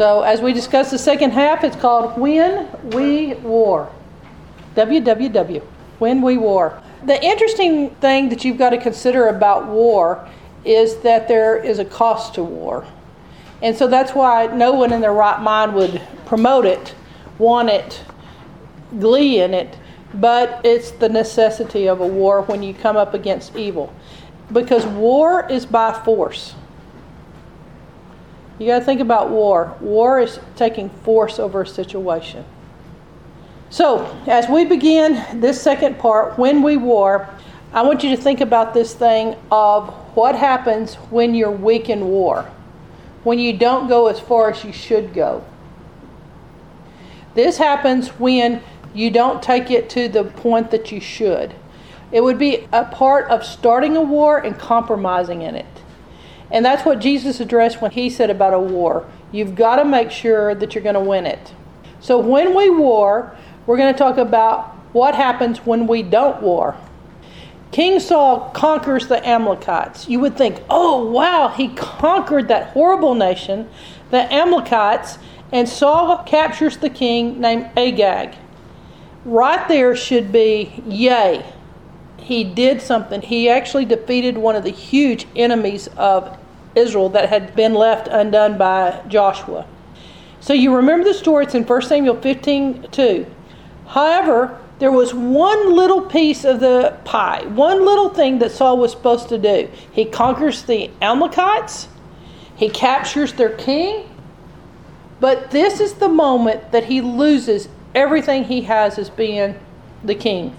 So, as we discuss the second half, it's called When We War. WWW. When We War. The interesting thing that you've got to consider about war is that there is a cost to war. And so that's why no one in their right mind would promote it, want it, glee in it, but it's the necessity of a war when you come up against evil. Because war is by force. You got to think about war. War is taking force over a situation. So, as we begin this second part, when we war, I want you to think about this thing of what happens when you're weak in war, when you don't go as far as you should go. This happens when you don't take it to the point that you should. It would be a part of starting a war and compromising in it. And that's what Jesus addressed when he said about a war. You've got to make sure that you're going to win it. So when we war, we're going to talk about what happens when we don't war. King Saul conquers the Amalekites. You would think, oh, wow, he conquered that horrible nation, the Amalekites, and Saul captures the king named Agag. Right there should be, yay, he did something. He actually defeated one of the huge enemies of Israel that had been left undone by Joshua. So you remember the story, it's in 1 Samuel 15 2. However, there was one little piece of the pie, one little thing that Saul was supposed to do. He conquers the Amalekites, he captures their king, but this is the moment that he loses everything he has as being the king.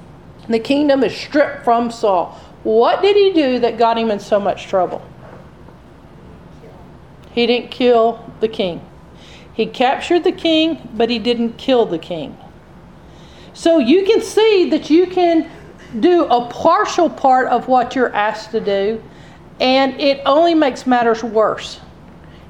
The kingdom is stripped from Saul. What did he do that got him in so much trouble? He didn't kill the king. He captured the king, but he didn't kill the king. So you can see that you can do a partial part of what you're asked to do, and it only makes matters worse.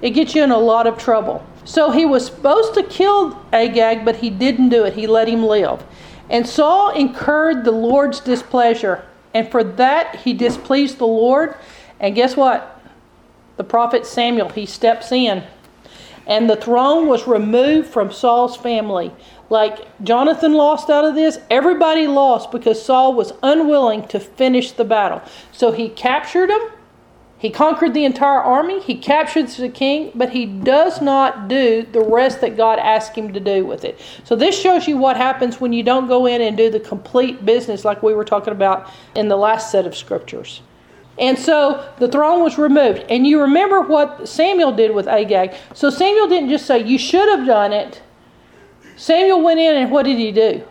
It gets you in a lot of trouble. So he was supposed to kill Agag, but he didn't do it. He let him live. And Saul incurred the Lord's displeasure, and for that he displeased the Lord. And guess what? The prophet Samuel, he steps in. And the throne was removed from Saul's family. Like Jonathan lost out of this, everybody lost because Saul was unwilling to finish the battle. So he captured him. He conquered the entire army. He captured the king, but he does not do the rest that God asked him to do with it. So this shows you what happens when you don't go in and do the complete business like we were talking about in the last set of scriptures. And so the throne was removed. And you remember what Samuel did with Agag. So Samuel didn't just say, You should have done it. Samuel went in and what did he do?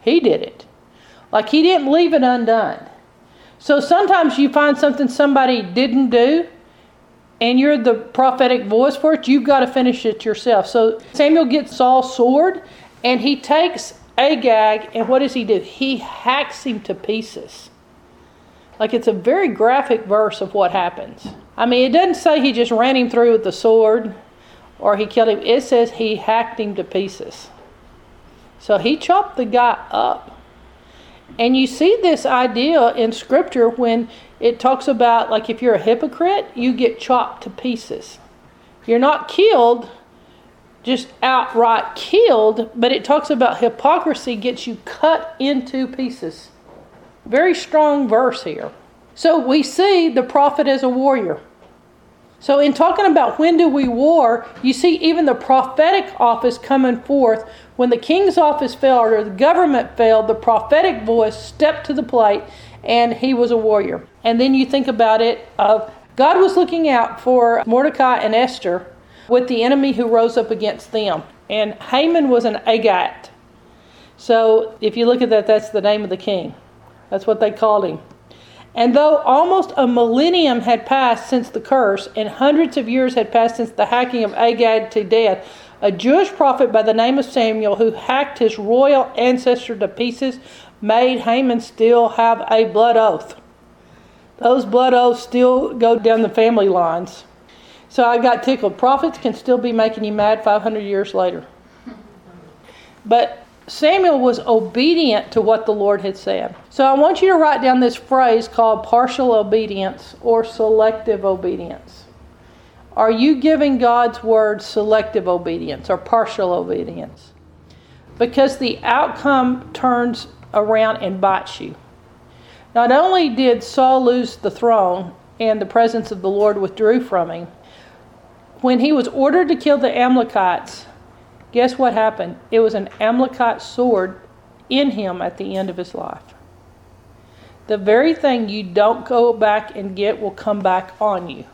He did it. Like he didn't leave it undone. So sometimes you find something somebody didn't do and you're the prophetic voice for it, you've got to finish it yourself. So Samuel gets Saul's sword and he takes Agag and what does he do? He hacks him to pieces. Like it's a very graphic verse of what happens. I mean, it doesn't say he just ran him through with the sword or he killed him. It says he hacked him to pieces. So he chopped the guy up. And you see this idea in scripture when it talks about, like, if you're a hypocrite, you get chopped to pieces. You're not killed, just outright killed, but it talks about hypocrisy gets you cut into pieces. Very strong verse here. So we see the prophet as a warrior. So, in talking about when do we war, you see even the prophetic office coming forth. When the king's office failed or the government failed, the prophetic voice stepped to the plate and he was a warrior. And then you think about it of God was looking out for Mordecai and Esther with the enemy who rose up against them. And Haman was an Agagite. So if you look at that, that's the name of the king. That's what they called him. And though almost a millennium had passed since the curse, and hundreds of years had passed since the hacking of Agag to death, a Jewish prophet by the name of Samuel, who hacked his royal ancestor to pieces, made Haman still have a blood oath. Those blood oaths still go down the family lines. So I got tickled. Prophets can still be making you mad 500 years later. But Samuel was obedient to what the Lord had said. So I want you to write down this phrase called partial obedience or selective obedience. Are you giving God's word selective obedience or partial obedience? Because the outcome turns around and bites you. Not only did Saul lose the throne and the presence of the Lord withdrew from him, when he was ordered to kill the Amalekites, guess what happened? It was an Amalekite sword in him at the end of his life. The very thing you don't go back and get will come back on you.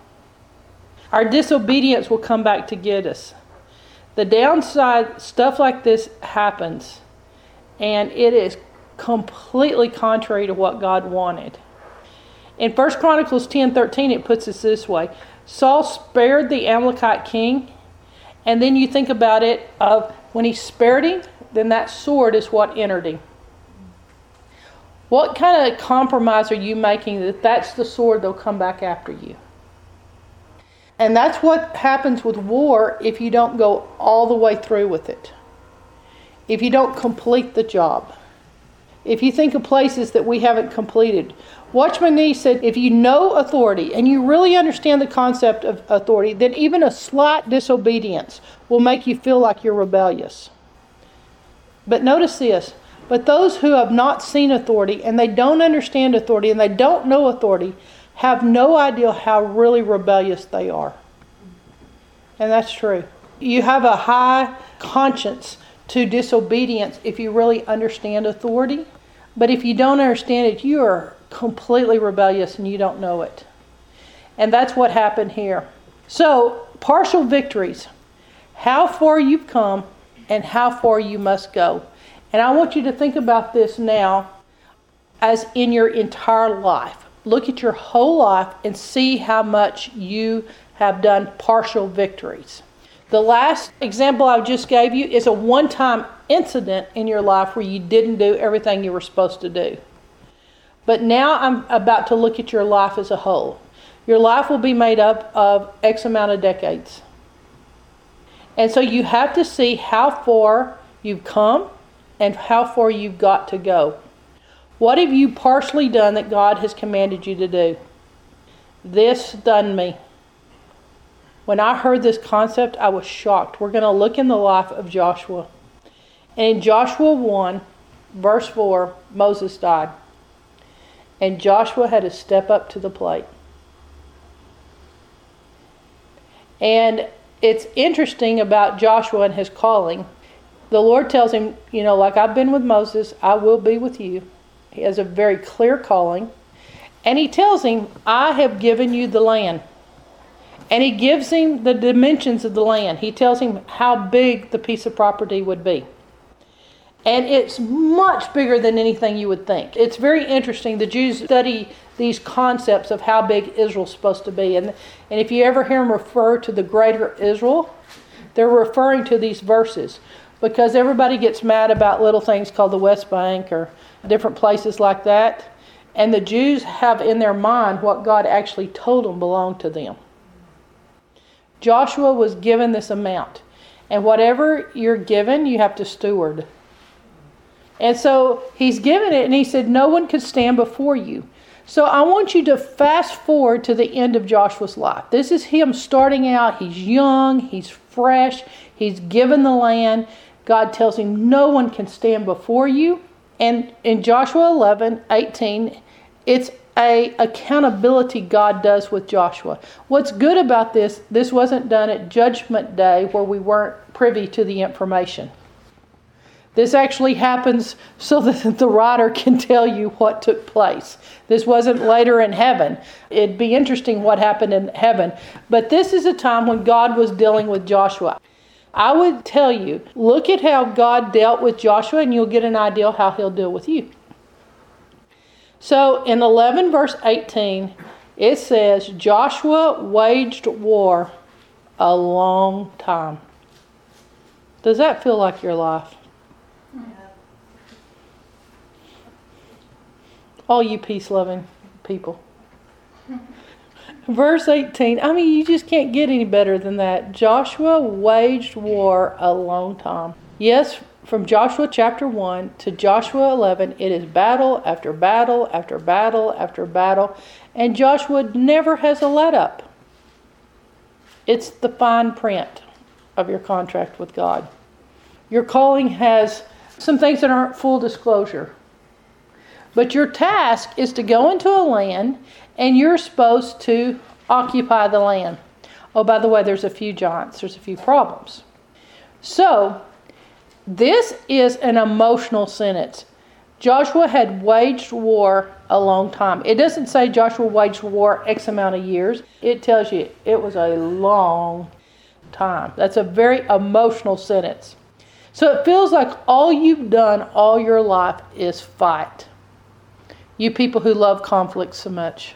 Our disobedience will come back to get us. The downside, stuff like this happens, and it is completely contrary to what God wanted. In 1 Chronicles 10 13, it puts us this way Saul spared the Amalekite king, and then you think about it of when he spared him, then that sword is what entered him. What kind of compromise are you making that that's the sword that'll come back after you? And that's what happens with war if you don't go all the way through with it. If you don't complete the job. If you think of places that we haven't completed. Watchman Nee said if you know authority and you really understand the concept of authority, then even a slight disobedience will make you feel like you're rebellious. But notice this but those who have not seen authority and they don't understand authority and they don't know authority have no idea how really rebellious they are. And that's true. You have a high conscience to disobedience if you really understand authority. But if you don't understand it, you are completely rebellious and you don't know it. And that's what happened here. So, partial victories. How far you've come and how far you must go. And I want you to think about this now as in your entire life. Look at your whole life and see how much you have done partial victories. The last example I just gave you is a one time incident in your life where you didn't do everything you were supposed to do. But now I'm about to look at your life as a whole. Your life will be made up of X amount of decades. And so you have to see how far you've come and how far you've got to go. What have you partially done that God has commanded you to do? This done me. When I heard this concept, I was shocked. We're going to look in the life of Joshua. And in Joshua 1, verse 4, Moses died. And Joshua had to step up to the plate. And it's interesting about Joshua and his calling the Lord tells him, you know, like I've been with Moses, I will be with you. He has a very clear calling. And he tells him, I have given you the land. And he gives him the dimensions of the land. He tells him how big the piece of property would be. And it's much bigger than anything you would think. It's very interesting. The Jews study these concepts of how big Israel's supposed to be. And, and if you ever hear them refer to the greater Israel, they're referring to these verses because everybody gets mad about little things called the West Bank or different places like that. And the Jews have in their mind what God actually told them belonged to them. Joshua was given this amount. And whatever you're given, you have to steward. And so he's given it, and he said, No one can stand before you. So I want you to fast forward to the end of Joshua's life. This is him starting out. He's young, he's fresh, he's given the land. God tells him, No one can stand before you. And in Joshua 11, 18, it's a accountability God does with Joshua. What's good about this, this wasn't done at judgment day where we weren't privy to the information. This actually happens so that the writer can tell you what took place. This wasn't later in heaven. It'd be interesting what happened in heaven. But this is a time when God was dealing with Joshua. I would tell you, look at how God dealt with Joshua, and you'll get an idea how he'll deal with you. So in 11, verse 18, it says, Joshua waged war a long time. Does that feel like your life? All you peace loving people. Verse 18. I mean, you just can't get any better than that. Joshua waged war a long time. Yes, from Joshua chapter 1 to Joshua 11, it is battle after battle after battle after battle, and Joshua never has a let up. It's the fine print of your contract with God. Your calling has some things that aren't full disclosure. But your task is to go into a land and you're supposed to occupy the land. Oh, by the way, there's a few giants, there's a few problems. So, this is an emotional sentence. Joshua had waged war a long time. It doesn't say Joshua waged war X amount of years, it tells you it was a long time. That's a very emotional sentence. So it feels like all you've done all your life is fight. You people who love conflict so much.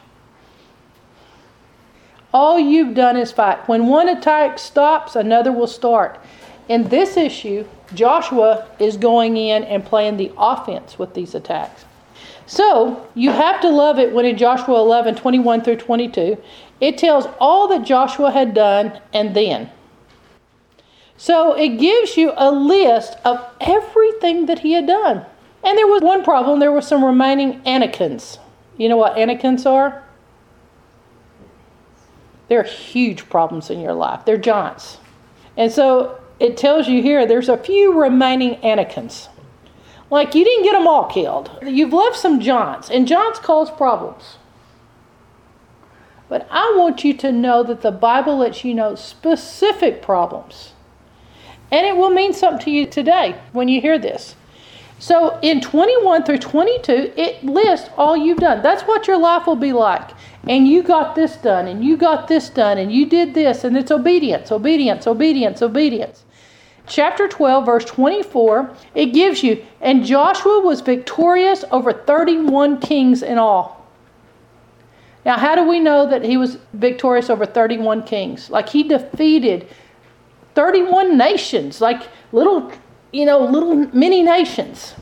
All you've done is fight. When one attack stops, another will start. In this issue, Joshua is going in and playing the offense with these attacks. So you have to love it when in Joshua 11 21 through 22, it tells all that Joshua had done and then. So it gives you a list of everything that he had done. And there was one problem there were some remaining Anakins. You know what Anakins are? They're huge problems in your life, they're giants. And so it tells you here there's a few remaining Anakins. Like you didn't get them all killed. You've left some giants, and giants cause problems. But I want you to know that the Bible lets you know specific problems and it will mean something to you today when you hear this. So in 21 through 22, it lists all you've done. That's what your life will be like. And you got this done, and you got this done, and you did this, and it's obedience, obedience, obedience, obedience. Chapter 12, verse 24, it gives you, and Joshua was victorious over 31 kings in all. Now, how do we know that he was victorious over 31 kings? Like he defeated 31 nations, like little, you know, little mini nations.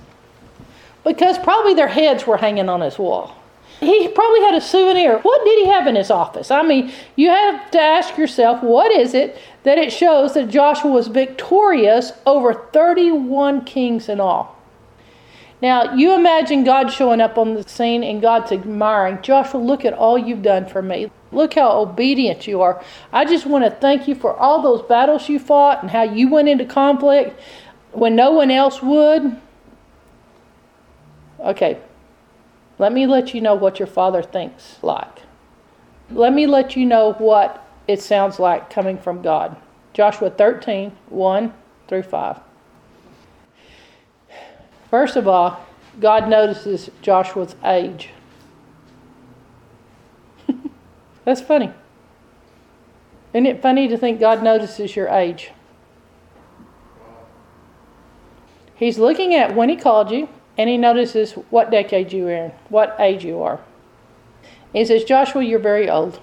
Because probably their heads were hanging on his wall. He probably had a souvenir. What did he have in his office? I mean, you have to ask yourself, what is it that it shows that Joshua was victorious over 31 kings in all? Now, you imagine God showing up on the scene and God's admiring, Joshua, look at all you've done for me. Look how obedient you are. I just want to thank you for all those battles you fought and how you went into conflict when no one else would. Okay, let me let you know what your father thinks like. Let me let you know what it sounds like coming from God. Joshua 13, 1 through 5. First of all, God notices Joshua's age. That's funny. Isn't it funny to think God notices your age? He's looking at when He called you, and He notices what decade you're in, what age you are. He says, Joshua, you're very old.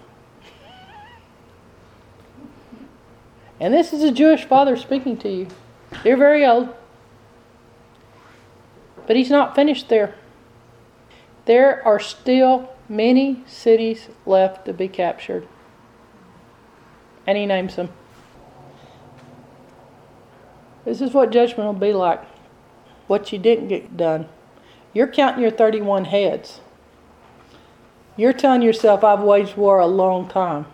And this is a Jewish father speaking to you. You're very old. But he's not finished there. There are still many cities left to be captured. And he names them. This is what judgment will be like. What you didn't get done. You're counting your 31 heads. You're telling yourself, I've waged war a long time.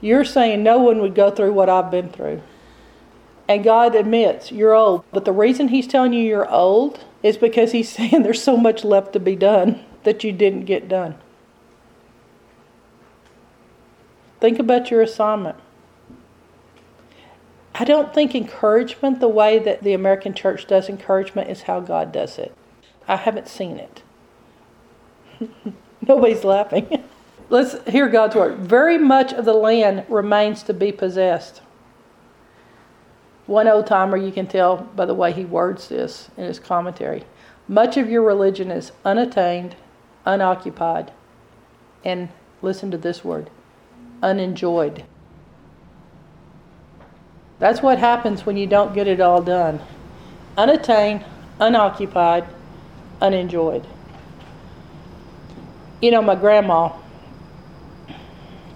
You're saying no one would go through what I've been through. And God admits you're old. But the reason He's telling you you're old is because He's saying there's so much left to be done that you didn't get done. Think about your assignment. I don't think encouragement, the way that the American church does encouragement, is how God does it. I haven't seen it. Nobody's laughing. Let's hear God's word. Very much of the land remains to be possessed. One old timer, you can tell by the way he words this in his commentary. Much of your religion is unattained, unoccupied, and listen to this word unenjoyed. That's what happens when you don't get it all done. Unattained, unoccupied, unenjoyed. You know, my grandma,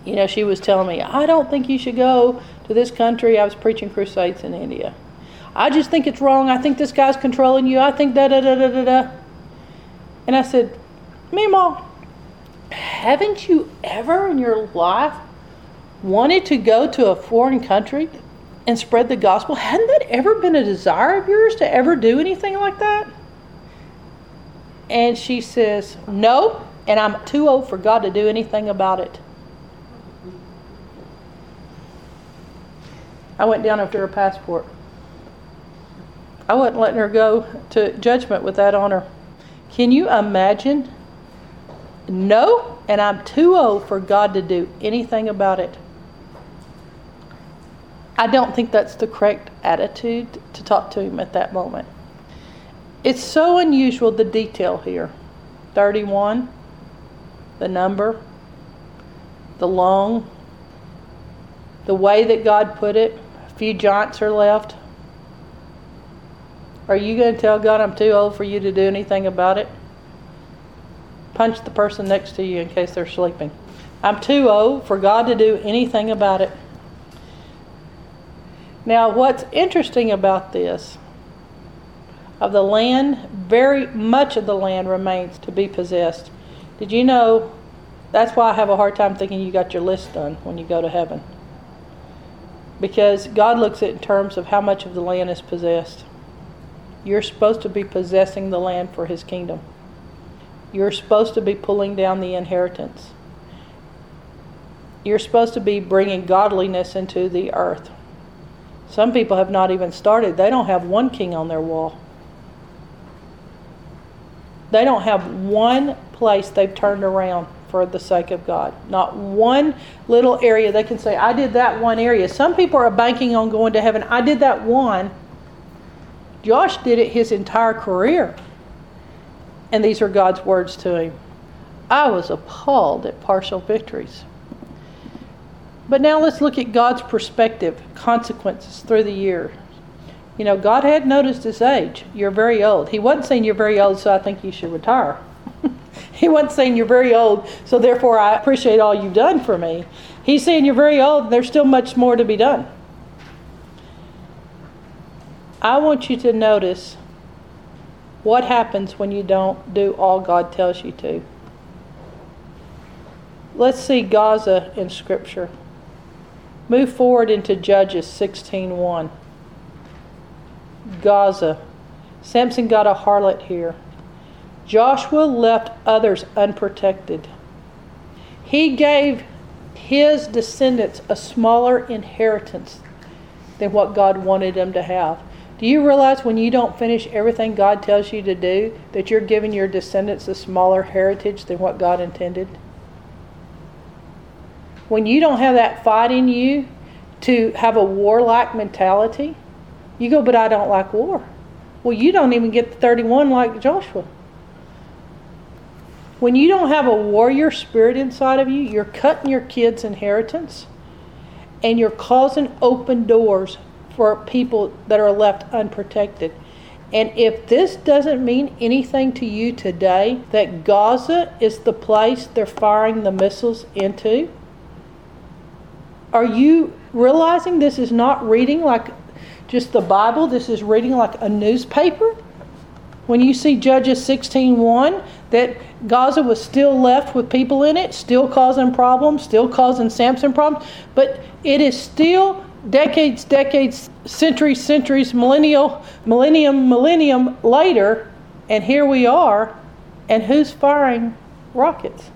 you know, she was telling me, I don't think you should go to this country. I was preaching crusades in India. I just think it's wrong. I think this guy's controlling you. I think da da da da da da. And I said, Mima, haven't you ever in your life wanted to go to a foreign country and spread the gospel? Hadn't that ever been a desire of yours to ever do anything like that? And she says, No, and I'm too old for God to do anything about it. I went down after her passport. I wasn't letting her go to judgment with that on her. Can you imagine? No, and I'm too old for God to do anything about it. I don't think that's the correct attitude to talk to him at that moment. It's so unusual the detail here 31, the number, the long, the way that God put it. A few jaunts are left. Are you going to tell God I'm too old for you to do anything about it? Punch the person next to you in case they're sleeping. I'm too old for God to do anything about it. Now, what's interesting about this, of the land, very much of the land remains to be possessed. Did you know that's why I have a hard time thinking you got your list done when you go to heaven? Because God looks at it in terms of how much of the land is possessed. You're supposed to be possessing the land for His kingdom. You're supposed to be pulling down the inheritance. You're supposed to be bringing godliness into the earth. Some people have not even started. They don't have one king on their wall. They don't have one place they've turned around for the sake of God. Not one little area they can say, I did that one area. Some people are banking on going to heaven. I did that one. Josh did it his entire career. And these are God's words to him. I was appalled at partial victories. But now let's look at God's perspective, consequences through the year. You know, God had noticed his age. You're very old. He wasn't saying you're very old, so I think you should retire. he wasn't saying you're very old, so therefore I appreciate all you've done for me. He's saying you're very old, and there's still much more to be done. I want you to notice what happens when you don't do all God tells you to. Let's see Gaza in Scripture. Move forward into Judges 16:1. Gaza. Samson got a harlot here. Joshua left others unprotected. He gave his descendants a smaller inheritance than what God wanted them to have. Do you realize when you don't finish everything God tells you to do, that you're giving your descendants a smaller heritage than what God intended? When you don't have that fight in you to have a warlike mentality, you go, but I don't like war. Well, you don't even get the 31 like Joshua. When you don't have a warrior spirit inside of you, you're cutting your kids' inheritance and you're causing open doors for people that are left unprotected. And if this doesn't mean anything to you today, that Gaza is the place they're firing the missiles into, are you realizing this is not reading like just the Bible? This is reading like a newspaper? When you see Judges 16:1 that Gaza was still left with people in it, still causing problems, still causing Samson problems, but it is still decades, decades, centuries, centuries, millennial, millennium, millennium later, and here we are, and who's firing rockets?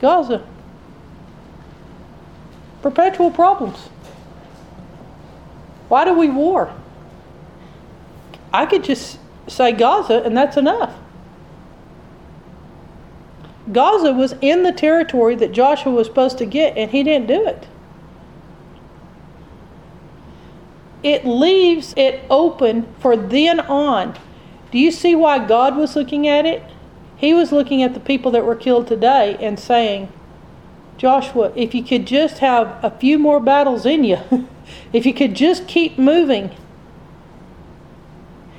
Gaza. Perpetual problems. Why do we war? I could just say Gaza, and that's enough. Gaza was in the territory that Joshua was supposed to get, and he didn't do it. it leaves it open for then on. Do you see why God was looking at it? He was looking at the people that were killed today and saying, Joshua, if you could just have a few more battles in you, if you could just keep moving,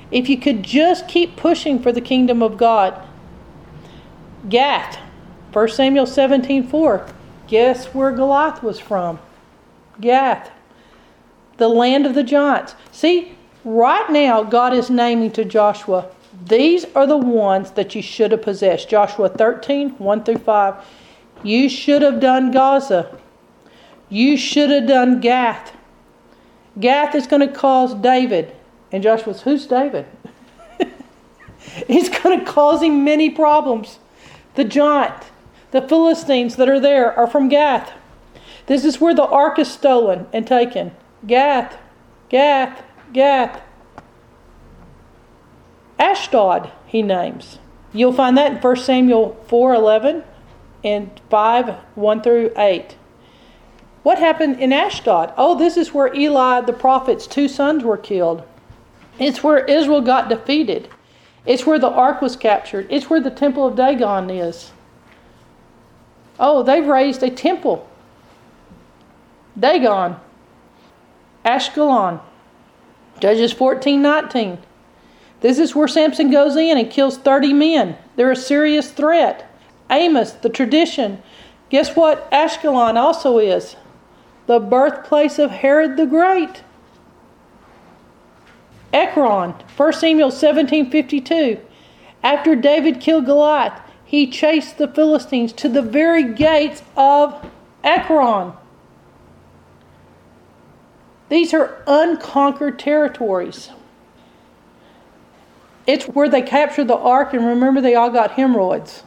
if you could just keep pushing for the kingdom of God. Gath, 1 Samuel 17 4. Guess where Goliath was from? Gath the land of the giants. See, right now, God is naming to Joshua, these are the ones that you should have possessed. Joshua 13, 1 through 5. You should have done Gaza. You should have done Gath. Gath is going to cause David. And Joshua says, Who's David? He's going to cause him many problems. The giant, the Philistines that are there are from Gath. This is where the ark is stolen and taken. Gath, Gath, Gath. Ashdod, he names. You'll find that in 1 Samuel 4:11 and 5 1 through 8. What happened in Ashdod? Oh, this is where Eli the prophet's two sons were killed. It's where Israel got defeated. It's where the ark was captured. It's where the temple of Dagon is. Oh, they've raised a temple. Dagon. Ashkelon. Judges 14 19. This is where Samson goes in and kills 30 men. They're a serious threat. Amos, the tradition. Guess what Ashkelon also is? The birthplace of Herod the Great. Ekron, 1 Samuel 17:52. After David killed Goliath, he chased the Philistines to the very gates of Ekron. These are unconquered territories. It's where they captured the ark, and remember, they all got hemorrhoids.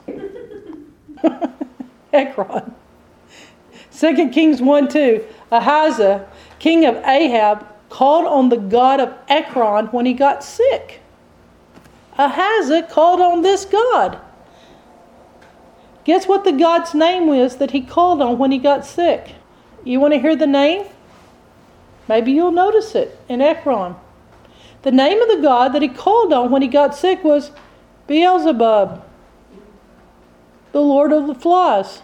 Ekron. 2 Kings 1 2. Ahaziah, king of Ahab, called on the god of Ekron when he got sick. Ahaziah called on this god. Guess what the god's name was that he called on when he got sick? You want to hear the name? Maybe you'll notice it in Ekron. The name of the god that he called on when he got sick was Beelzebub, the Lord of the Flies.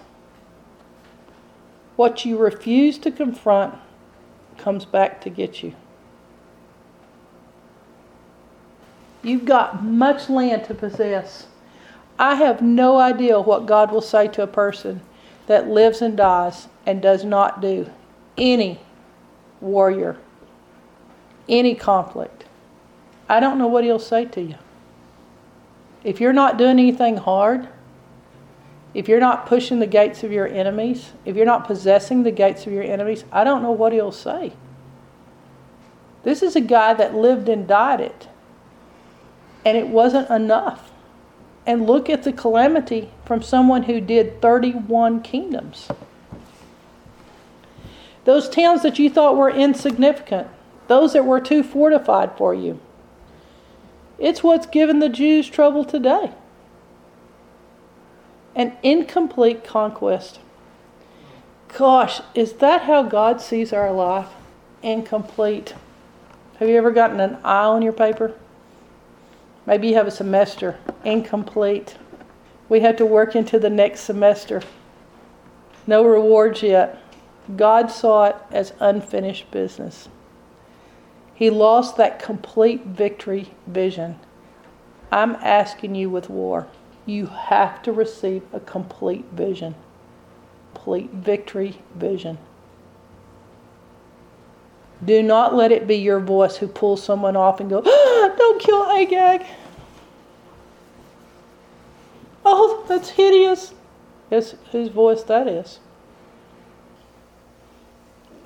What you refuse to confront comes back to get you. You've got much land to possess. I have no idea what God will say to a person that lives and dies and does not do any warrior, any conflict. I don't know what He'll say to you. If you're not doing anything hard, if you're not pushing the gates of your enemies, if you're not possessing the gates of your enemies, I don't know what he'll say. This is a guy that lived and died it. And it wasn't enough. And look at the calamity from someone who did 31 kingdoms. Those towns that you thought were insignificant, those that were too fortified for you. It's what's given the Jews trouble today an incomplete conquest. Gosh, is that how God sees our life? Incomplete. Have you ever gotten an I on your paper? Maybe you have a semester. Incomplete. We have to work into the next semester. No rewards yet. God saw it as unfinished business. He lost that complete victory vision. I'm asking you with war. You have to receive a complete vision, complete victory vision. Do not let it be your voice who pulls someone off and go, ah, don't kill Agag. Oh, that's hideous. Guess whose voice that is.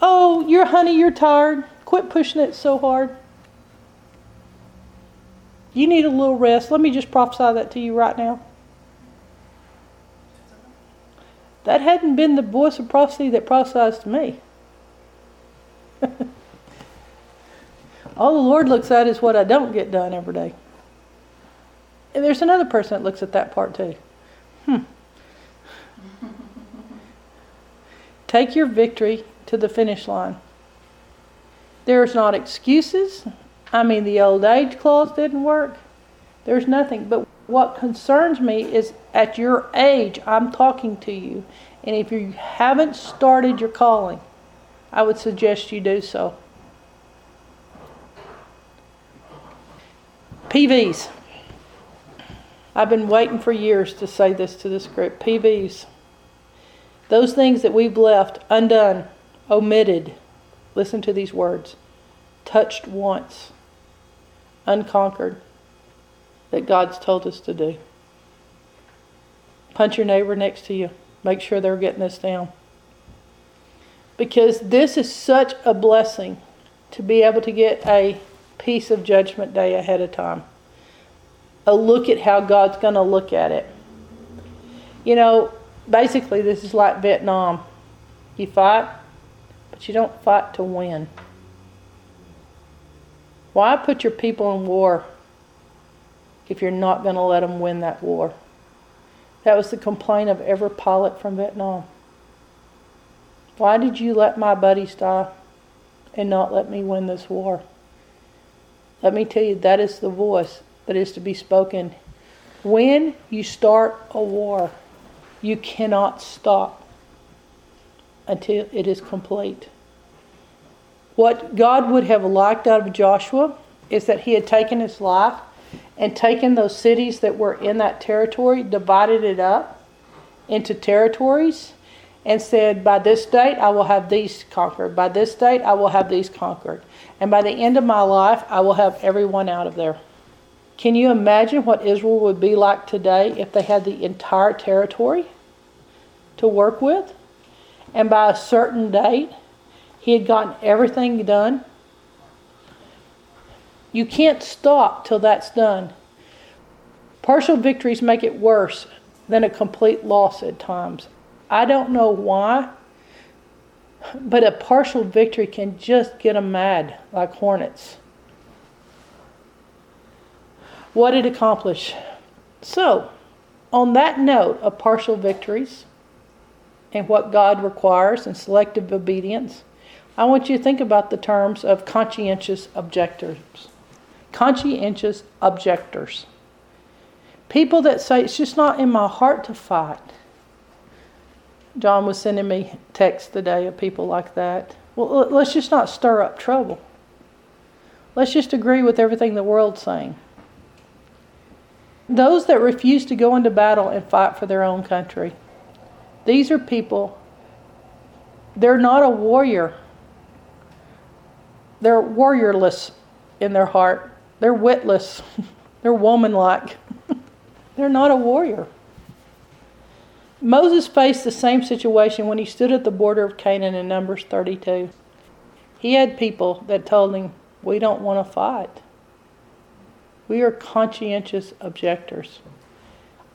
Oh, you're honey, you're tired. Quit pushing it so hard. You need a little rest. Let me just prophesy that to you right now. That hadn't been the voice of prophecy that prophesied to me. All the Lord looks at is what I don't get done every day. And there's another person that looks at that part too. Hmm. Take your victory to the finish line. There's not excuses. I mean, the old age clause didn't work. There's nothing. But what concerns me is at your age, I'm talking to you. And if you haven't started your calling, I would suggest you do so. PVs. I've been waiting for years to say this to this group. PVs. Those things that we've left undone, omitted. Listen to these words touched once, unconquered that God's told us to do. Punch your neighbor next to you. Make sure they're getting this down. because this is such a blessing to be able to get a piece of Judgment Day ahead of time. A look at how God's going to look at it. You know, basically, this is like Vietnam. You fight, but you don't fight to win. Why put your people in war if you're not going to let them win that war? That was the complaint of every pilot from Vietnam. Why did you let my buddies die and not let me win this war? Let me tell you, that is the voice that is to be spoken. When you start a war, you cannot stop until it is complete. What God would have liked out of Joshua is that he had taken his life and taken those cities that were in that territory, divided it up into territories, and said, By this date I will have these conquered. By this date I will have these conquered. And by the end of my life I will have everyone out of there. Can you imagine what Israel would be like today if they had the entire territory to work with? And by a certain date, he had gotten everything done. You can't stop till that's done. Partial victories make it worse than a complete loss at times. I don't know why, but a partial victory can just get them mad like hornets. What it accomplished. So, on that note of partial victories and what God requires and selective obedience, I want you to think about the terms of conscientious objectors. Conscientious objectors. People that say, it's just not in my heart to fight. John was sending me texts today of people like that. Well, let's just not stir up trouble. Let's just agree with everything the world's saying. Those that refuse to go into battle and fight for their own country. These are people, they're not a warrior. They're warriorless in their heart. They're witless. they're womanlike. they're not a warrior. Moses faced the same situation when he stood at the border of Canaan in Numbers 32. He had people that told him, We don't want to fight. We are conscientious objectors.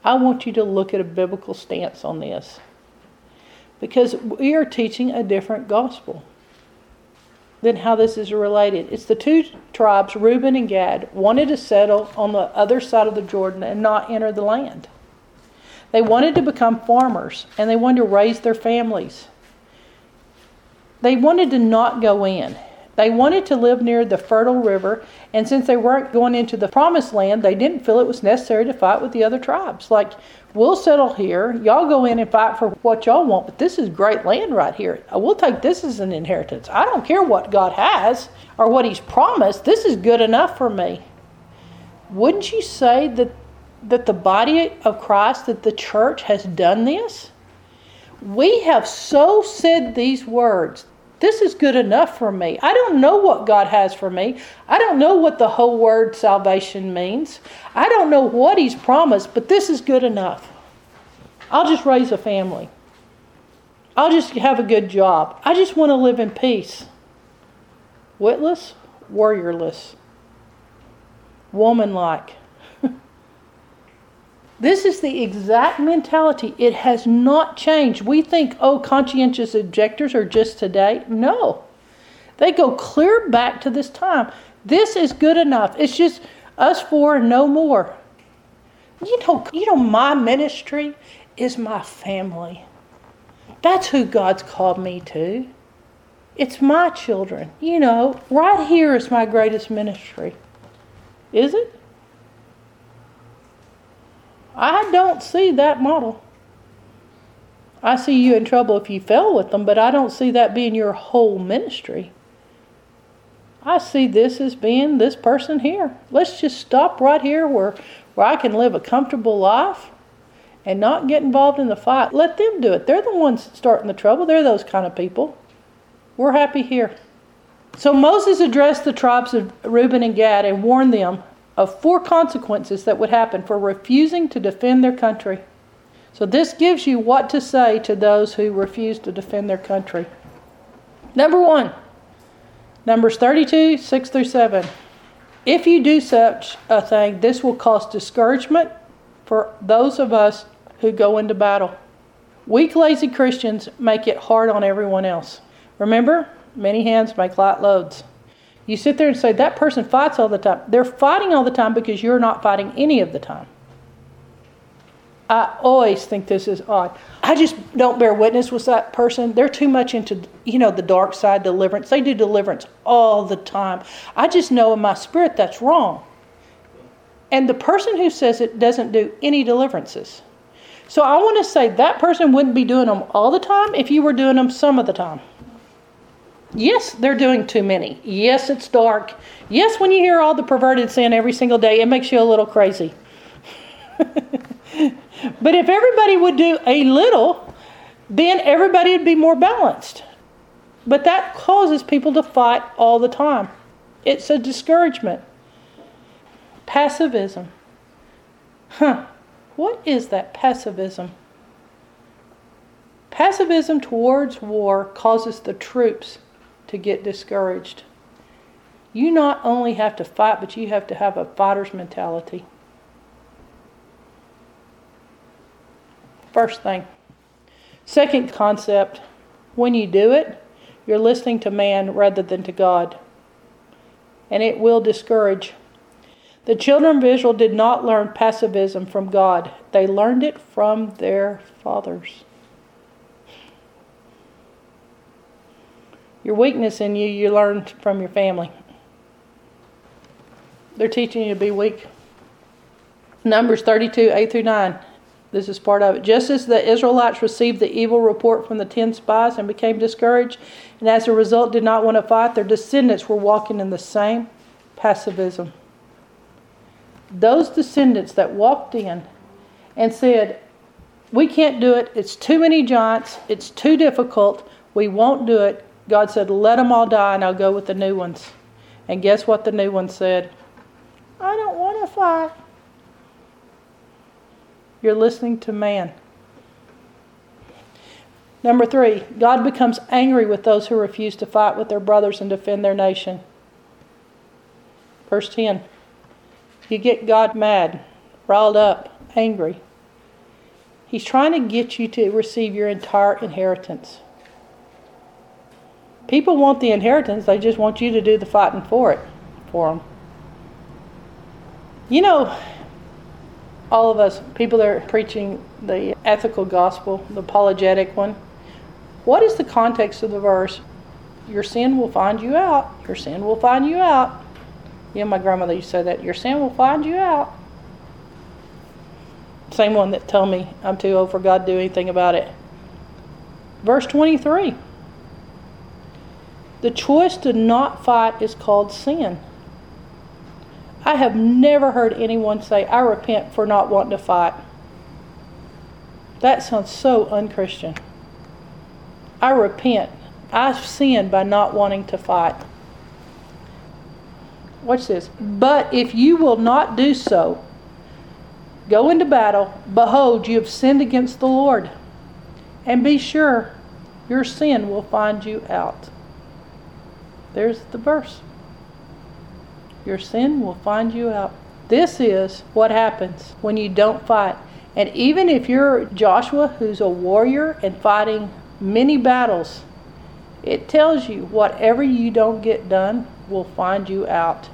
I want you to look at a biblical stance on this because we are teaching a different gospel than how this is related. It's the two tribes, Reuben and Gad, wanted to settle on the other side of the Jordan and not enter the land. They wanted to become farmers and they wanted to raise their families. They wanted to not go in. They wanted to live near the fertile river, and since they weren't going into the promised land, they didn't feel it was necessary to fight with the other tribes. Like, we'll settle here, y'all go in and fight for what y'all want, but this is great land right here. We'll take this as an inheritance. I don't care what God has or what He's promised, this is good enough for me. Wouldn't you say that that the body of Christ, that the church has done this? We have so said these words. This is good enough for me. I don't know what God has for me. I don't know what the whole word salvation means. I don't know what He's promised, but this is good enough. I'll just raise a family. I'll just have a good job. I just want to live in peace. Witless, warriorless, womanlike. This is the exact mentality. It has not changed. We think, oh, conscientious objectors are just today. No. They go clear back to this time. This is good enough. It's just us four no more. You know, you know, my ministry is my family. That's who God's called me to. It's my children. You know, right here is my greatest ministry. Is it? I don't see that model. I see you in trouble if you fell with them, but I don't see that being your whole ministry. I see this as being this person here. Let's just stop right here where, where I can live a comfortable life and not get involved in the fight. Let them do it. They're the ones starting the trouble. They're those kind of people. We're happy here. So Moses addressed the tribes of Reuben and Gad and warned them of four consequences that would happen for refusing to defend their country. So, this gives you what to say to those who refuse to defend their country. Number one, Numbers 32, 6 through 7. If you do such a thing, this will cause discouragement for those of us who go into battle. Weak, lazy Christians make it hard on everyone else. Remember, many hands make light loads. You sit there and say, that person fights all the time. They're fighting all the time because you're not fighting any of the time. I always think this is odd. I just don't bear witness with that person. They're too much into, you know, the dark side deliverance. They do deliverance all the time. I just know in my spirit that's wrong. And the person who says it doesn't do any deliverances. So I want to say that person wouldn't be doing them all the time if you were doing them some of the time. Yes, they're doing too many. Yes, it's dark. Yes, when you hear all the perverted sin every single day, it makes you a little crazy. but if everybody would do a little, then everybody would be more balanced. But that causes people to fight all the time. It's a discouragement. Passivism. Huh. What is that passivism? Passivism towards war causes the troops to get discouraged. You not only have to fight, but you have to have a fighter's mentality. First thing. Second concept when you do it, you're listening to man rather than to God. And it will discourage. The children of Israel did not learn passivism from God, they learned it from their fathers. Your weakness in you, you learn from your family. They're teaching you to be weak. Numbers 32, 8 through 9. This is part of it. Just as the Israelites received the evil report from the ten spies and became discouraged, and as a result did not want to fight, their descendants were walking in the same passivism. Those descendants that walked in and said, We can't do it, it's too many giants, it's too difficult, we won't do it. God said, Let them all die, and I'll go with the new ones. And guess what the new ones said? I don't want to fight. You're listening to man. Number three, God becomes angry with those who refuse to fight with their brothers and defend their nation. Verse 10. You get God mad, riled up, angry. He's trying to get you to receive your entire inheritance. People want the inheritance, they just want you to do the fighting for it, for them. You know, all of us, people that are preaching the ethical gospel, the apologetic one, what is the context of the verse? Your sin will find you out. Your sin will find you out. Yeah, my grandmother used to say that. Your sin will find you out. Same one that told me I'm too old for God to do anything about it. Verse 23 The choice to not fight is called sin. I have never heard anyone say, I repent for not wanting to fight. That sounds so unchristian. I repent. I've sinned by not wanting to fight. Watch this. But if you will not do so, go into battle. Behold, you have sinned against the Lord. And be sure your sin will find you out. There's the verse. Your sin will find you out. This is what happens when you don't fight. And even if you're Joshua, who's a warrior and fighting many battles, it tells you whatever you don't get done will find you out.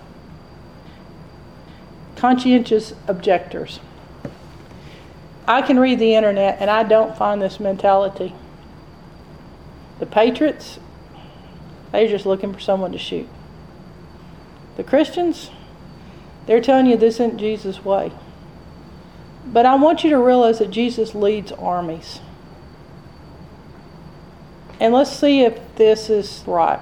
Conscientious objectors. I can read the internet and I don't find this mentality. The Patriots, they're just looking for someone to shoot. The Christians, they're telling you this isn't Jesus' way. But I want you to realize that Jesus leads armies. And let's see if this is right.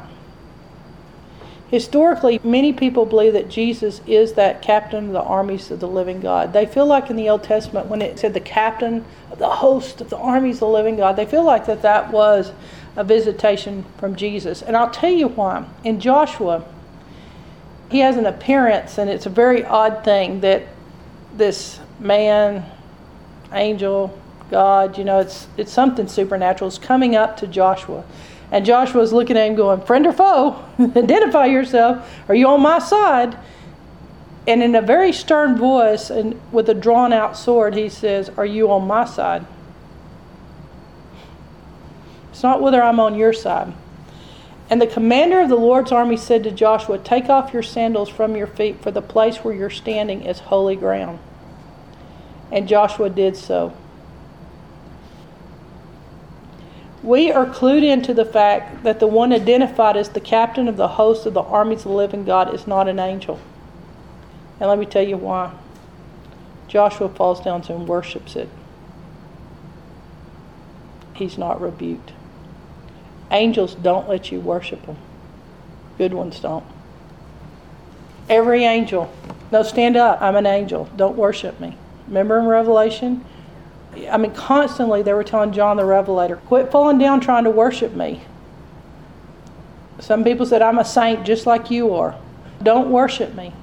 Historically, many people believe that Jesus is that captain of the armies of the living God. They feel like in the Old Testament, when it said the captain of the host of the armies of the living God, they feel like that that was a visitation from Jesus. And I'll tell you why. In Joshua, he has an appearance, and it's a very odd thing that this man, angel, God, you know, it's it's something supernatural is coming up to Joshua. And Joshua's looking at him going, Friend or foe? Identify yourself. Are you on my side? And in a very stern voice and with a drawn out sword, he says, Are you on my side? It's not whether I'm on your side. And the commander of the Lord's army said to Joshua, Take off your sandals from your feet, for the place where you're standing is holy ground. And Joshua did so. We are clued into the fact that the one identified as the captain of the host of the armies of the living God is not an angel. And let me tell you why. Joshua falls down and worships it. He's not rebuked. Angels don't let you worship them. Good ones don't. Every angel. No, stand up. I'm an angel. Don't worship me. Remember in Revelation? I mean, constantly they were telling John the Revelator, quit falling down trying to worship me. Some people said, I'm a saint just like you are. Don't worship me.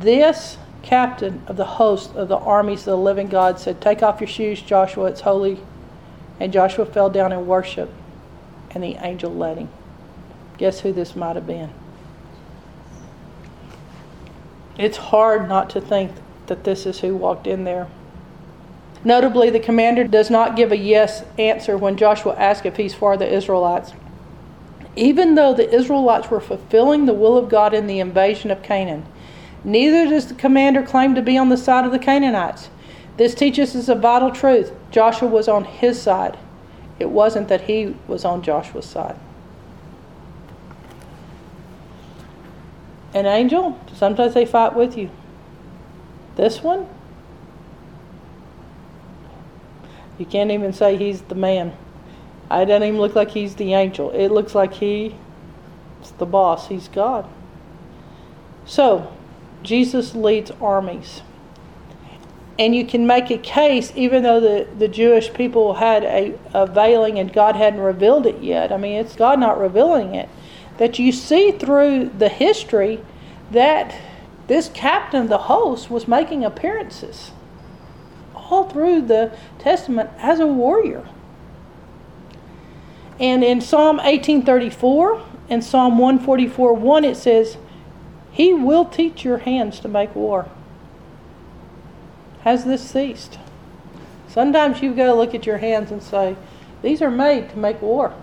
This captain of the host of the armies of the living God said, Take off your shoes, Joshua, it's holy. And Joshua fell down and worshiped and the angel led him. Guess who this might have been? It's hard not to think that this is who walked in there. Notably, the commander does not give a yes answer when Joshua asks if he's for the Israelites. Even though the Israelites were fulfilling the will of God in the invasion of Canaan, neither does the commander claim to be on the side of the Canaanites. This teaches us a vital truth Joshua was on his side. It wasn't that he was on Joshua's side. An angel, sometimes they fight with you. This one, you can't even say he's the man. It doesn't even look like he's the angel. It looks like he's the boss. He's God. So, Jesus leads armies and you can make a case, even though the, the Jewish people had a, a veiling and God hadn't revealed it yet. I mean, it's God not revealing it. That you see through the history that this captain of the host was making appearances all through the Testament as a warrior. And in Psalm 1834 and Psalm 144 1, it says, He will teach your hands to make war. Has this ceased? Sometimes you've got to look at your hands and say, These are made to make war.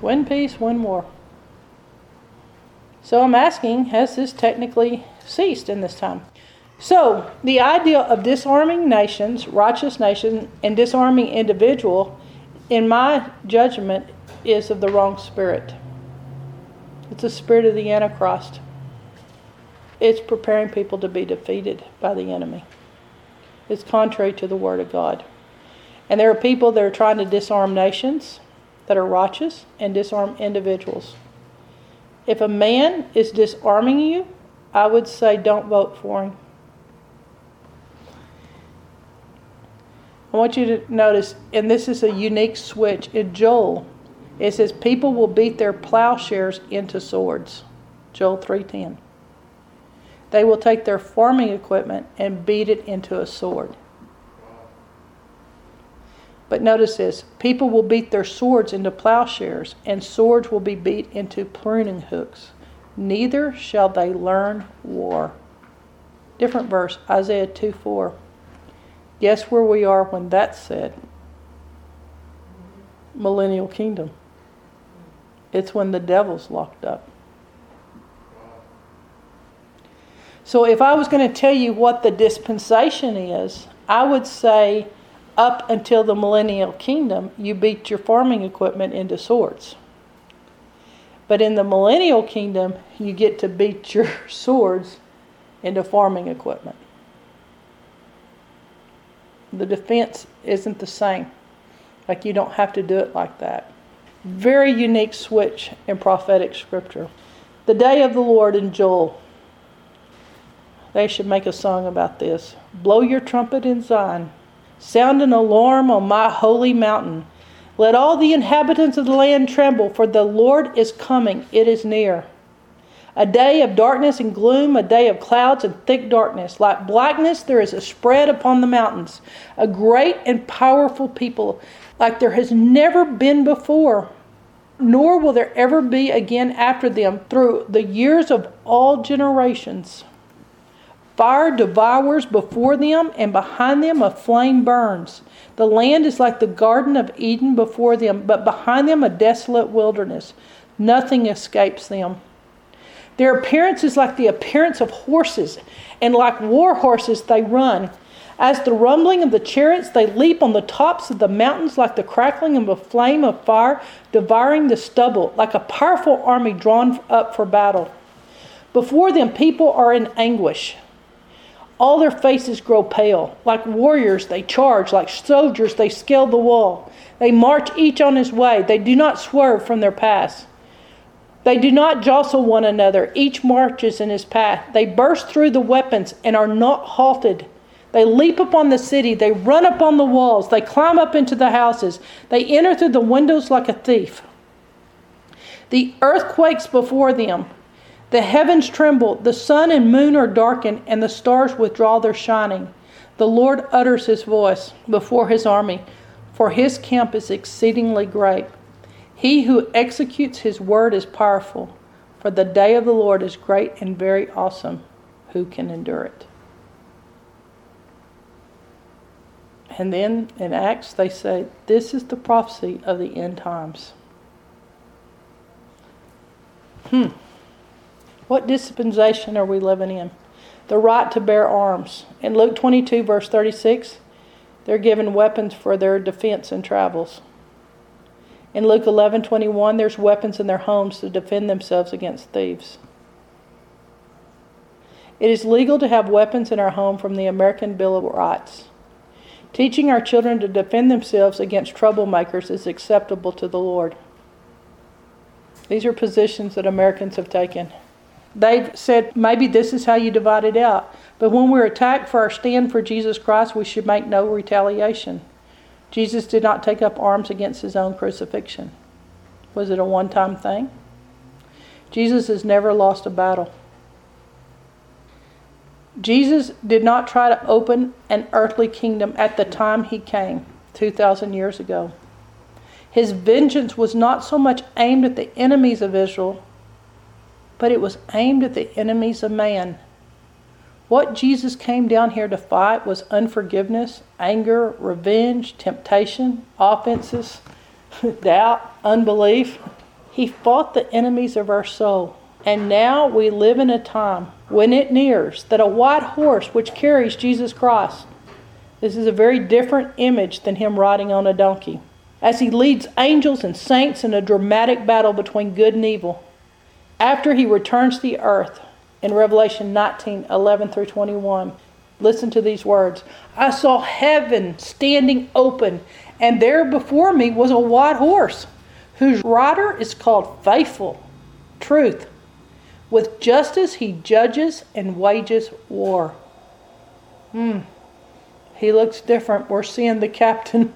Win peace, win war. So I'm asking, has this technically ceased in this time? So, the idea of disarming nations, righteous nations, and disarming individual, in my judgment, is of the wrong spirit. It's the spirit of the Antichrist it's preparing people to be defeated by the enemy. It's contrary to the Word of God. And there are people that are trying to disarm nations that are righteous and disarm individuals. If a man is disarming you, I would say don't vote for him. I want you to notice, and this is a unique switch in Joel. It says people will beat their plowshares into swords. Joel 3:10. They will take their farming equipment and beat it into a sword. But notice this people will beat their swords into plowshares, and swords will be beat into pruning hooks. Neither shall they learn war. Different verse, Isaiah 2 4. Guess where we are when that's said? Millennial kingdom. It's when the devil's locked up. So if I was going to tell you what the dispensation is, I would say up until the millennial kingdom, you beat your farming equipment into swords. But in the millennial kingdom, you get to beat your swords into farming equipment. The defense isn't the same. Like you don't have to do it like that. Very unique switch in prophetic scripture. The day of the Lord in Joel they should make a song about this. Blow your trumpet in Zion. Sound an alarm on my holy mountain. Let all the inhabitants of the land tremble, for the Lord is coming. It is near. A day of darkness and gloom, a day of clouds and thick darkness. Like blackness, there is a spread upon the mountains, a great and powerful people, like there has never been before, nor will there ever be again after them through the years of all generations. Fire devours before them, and behind them a flame burns. The land is like the Garden of Eden before them, but behind them a desolate wilderness. Nothing escapes them. Their appearance is like the appearance of horses, and like war horses they run. As the rumbling of the chariots, they leap on the tops of the mountains like the crackling of a flame of fire, devouring the stubble, like a powerful army drawn up for battle. Before them, people are in anguish. All their faces grow pale. Like warriors, they charge. Like soldiers, they scale the wall. They march each on his way. They do not swerve from their paths. They do not jostle one another. Each marches in his path. They burst through the weapons and are not halted. They leap upon the city. They run upon the walls. They climb up into the houses. They enter through the windows like a thief. The earth quakes before them. The heavens tremble. The sun and moon are darkened, and the stars withdraw their shining. The Lord utters his voice before his army, for his camp is exceedingly great. He who executes his word is powerful, for the day of the Lord is great and very awesome. Who can endure it? And then in Acts, they say, This is the prophecy of the end times. Hmm. What dispensation are we living in? The right to bear arms. In Luke 22, verse 36, they're given weapons for their defense and travels. In Luke 11:21, there's weapons in their homes to defend themselves against thieves. It is legal to have weapons in our home from the American Bill of Rights. Teaching our children to defend themselves against troublemakers is acceptable to the Lord. These are positions that Americans have taken. They've said maybe this is how you divide it out. But when we're attacked for our stand for Jesus Christ, we should make no retaliation. Jesus did not take up arms against his own crucifixion. Was it a one time thing? Jesus has never lost a battle. Jesus did not try to open an earthly kingdom at the time he came, 2,000 years ago. His vengeance was not so much aimed at the enemies of Israel, but it was aimed at the enemies of man. What Jesus came down here to fight was unforgiveness, anger, revenge, temptation, offenses, doubt, unbelief. He fought the enemies of our soul. And now we live in a time when it nears that a white horse which carries Jesus Christ, this is a very different image than him riding on a donkey, as he leads angels and saints in a dramatic battle between good and evil. After he returns to the earth, in Revelation 19 11 through 21. Listen to these words I saw heaven standing open, and there before me was a white horse, whose rider is called Faithful, Truth. With justice he judges and wages war. Hmm. He looks different. We're seeing the captain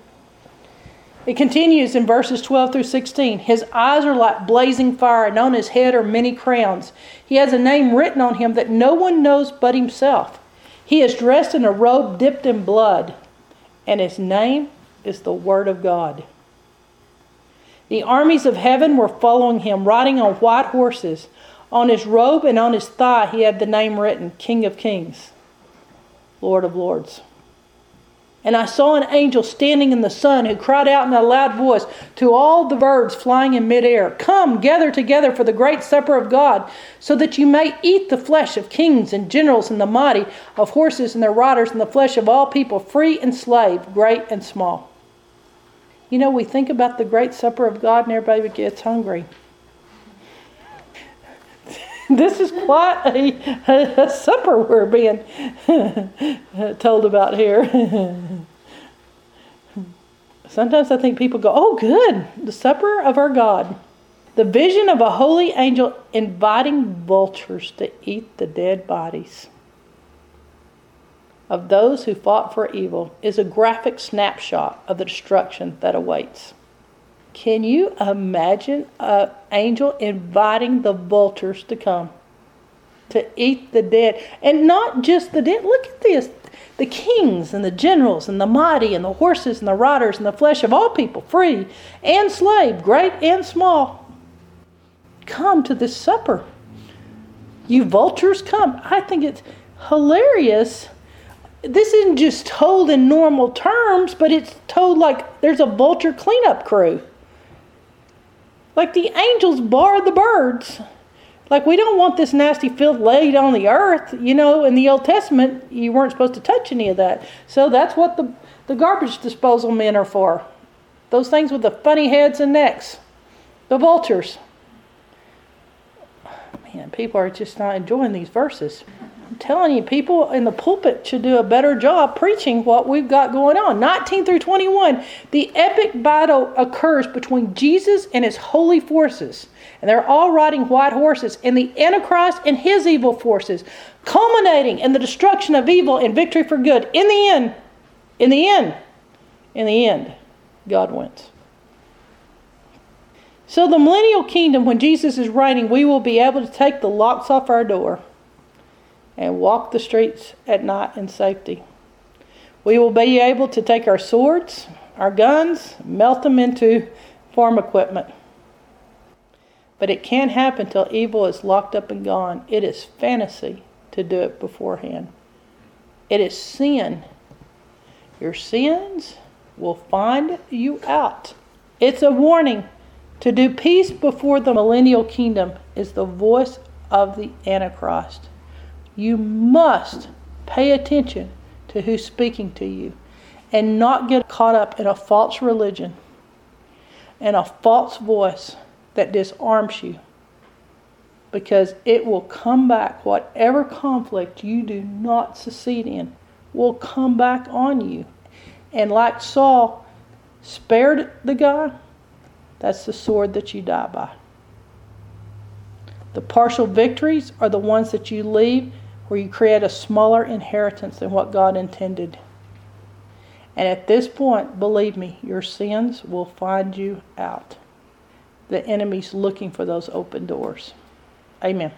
It continues in verses 12 through 16. His eyes are like blazing fire, and on his head are many crowns. He has a name written on him that no one knows but himself. He is dressed in a robe dipped in blood, and his name is the Word of God. The armies of heaven were following him, riding on white horses. On his robe and on his thigh, he had the name written King of Kings, Lord of Lords. And I saw an angel standing in the sun who cried out in a loud voice to all the birds flying in midair Come, gather together for the great supper of God, so that you may eat the flesh of kings and generals and the mighty, of horses and their riders, and the flesh of all people, free and slave, great and small. You know, we think about the great supper of God, and everybody gets hungry. This is quite a, a, a supper we're being told about here. Sometimes I think people go, oh, good, the supper of our God. The vision of a holy angel inviting vultures to eat the dead bodies of those who fought for evil is a graphic snapshot of the destruction that awaits. Can you imagine an angel inviting the vultures to come? to eat the dead. And not just the dead. Look at this. The kings and the generals and the mighty and the horses and the riders and the flesh of all people, free and slave, great and small, come to this supper. You vultures, come. I think it's hilarious. This isn't just told in normal terms, but it's told like there's a vulture cleanup crew. Like the angels bar the birds. Like we don't want this nasty filth laid on the earth. You know, in the Old Testament, you weren't supposed to touch any of that. So that's what the, the garbage disposal men are for. Those things with the funny heads and necks. The vultures. Man, people are just not enjoying these verses. I'm telling you, people in the pulpit should do a better job preaching what we've got going on. 19 through 21, the epic battle occurs between Jesus and his holy forces. And they're all riding white horses, and the Antichrist and his evil forces, culminating in the destruction of evil and victory for good. In the end, in the end, in the end, God wins. So, the millennial kingdom, when Jesus is reigning, we will be able to take the locks off our door and walk the streets at night in safety. We will be able to take our swords, our guns, melt them into farm equipment. But it can't happen till evil is locked up and gone. It is fantasy to do it beforehand. It is sin. Your sins will find you out. It's a warning. To do peace before the millennial kingdom is the voice of the Antichrist. You must pay attention to who's speaking to you and not get caught up in a false religion and a false voice that disarms you because it will come back. Whatever conflict you do not succeed in will come back on you. And like Saul spared the guy, that's the sword that you die by. The partial victories are the ones that you leave where you create a smaller inheritance than what God intended. And at this point, believe me, your sins will find you out. The enemy's looking for those open doors. Amen.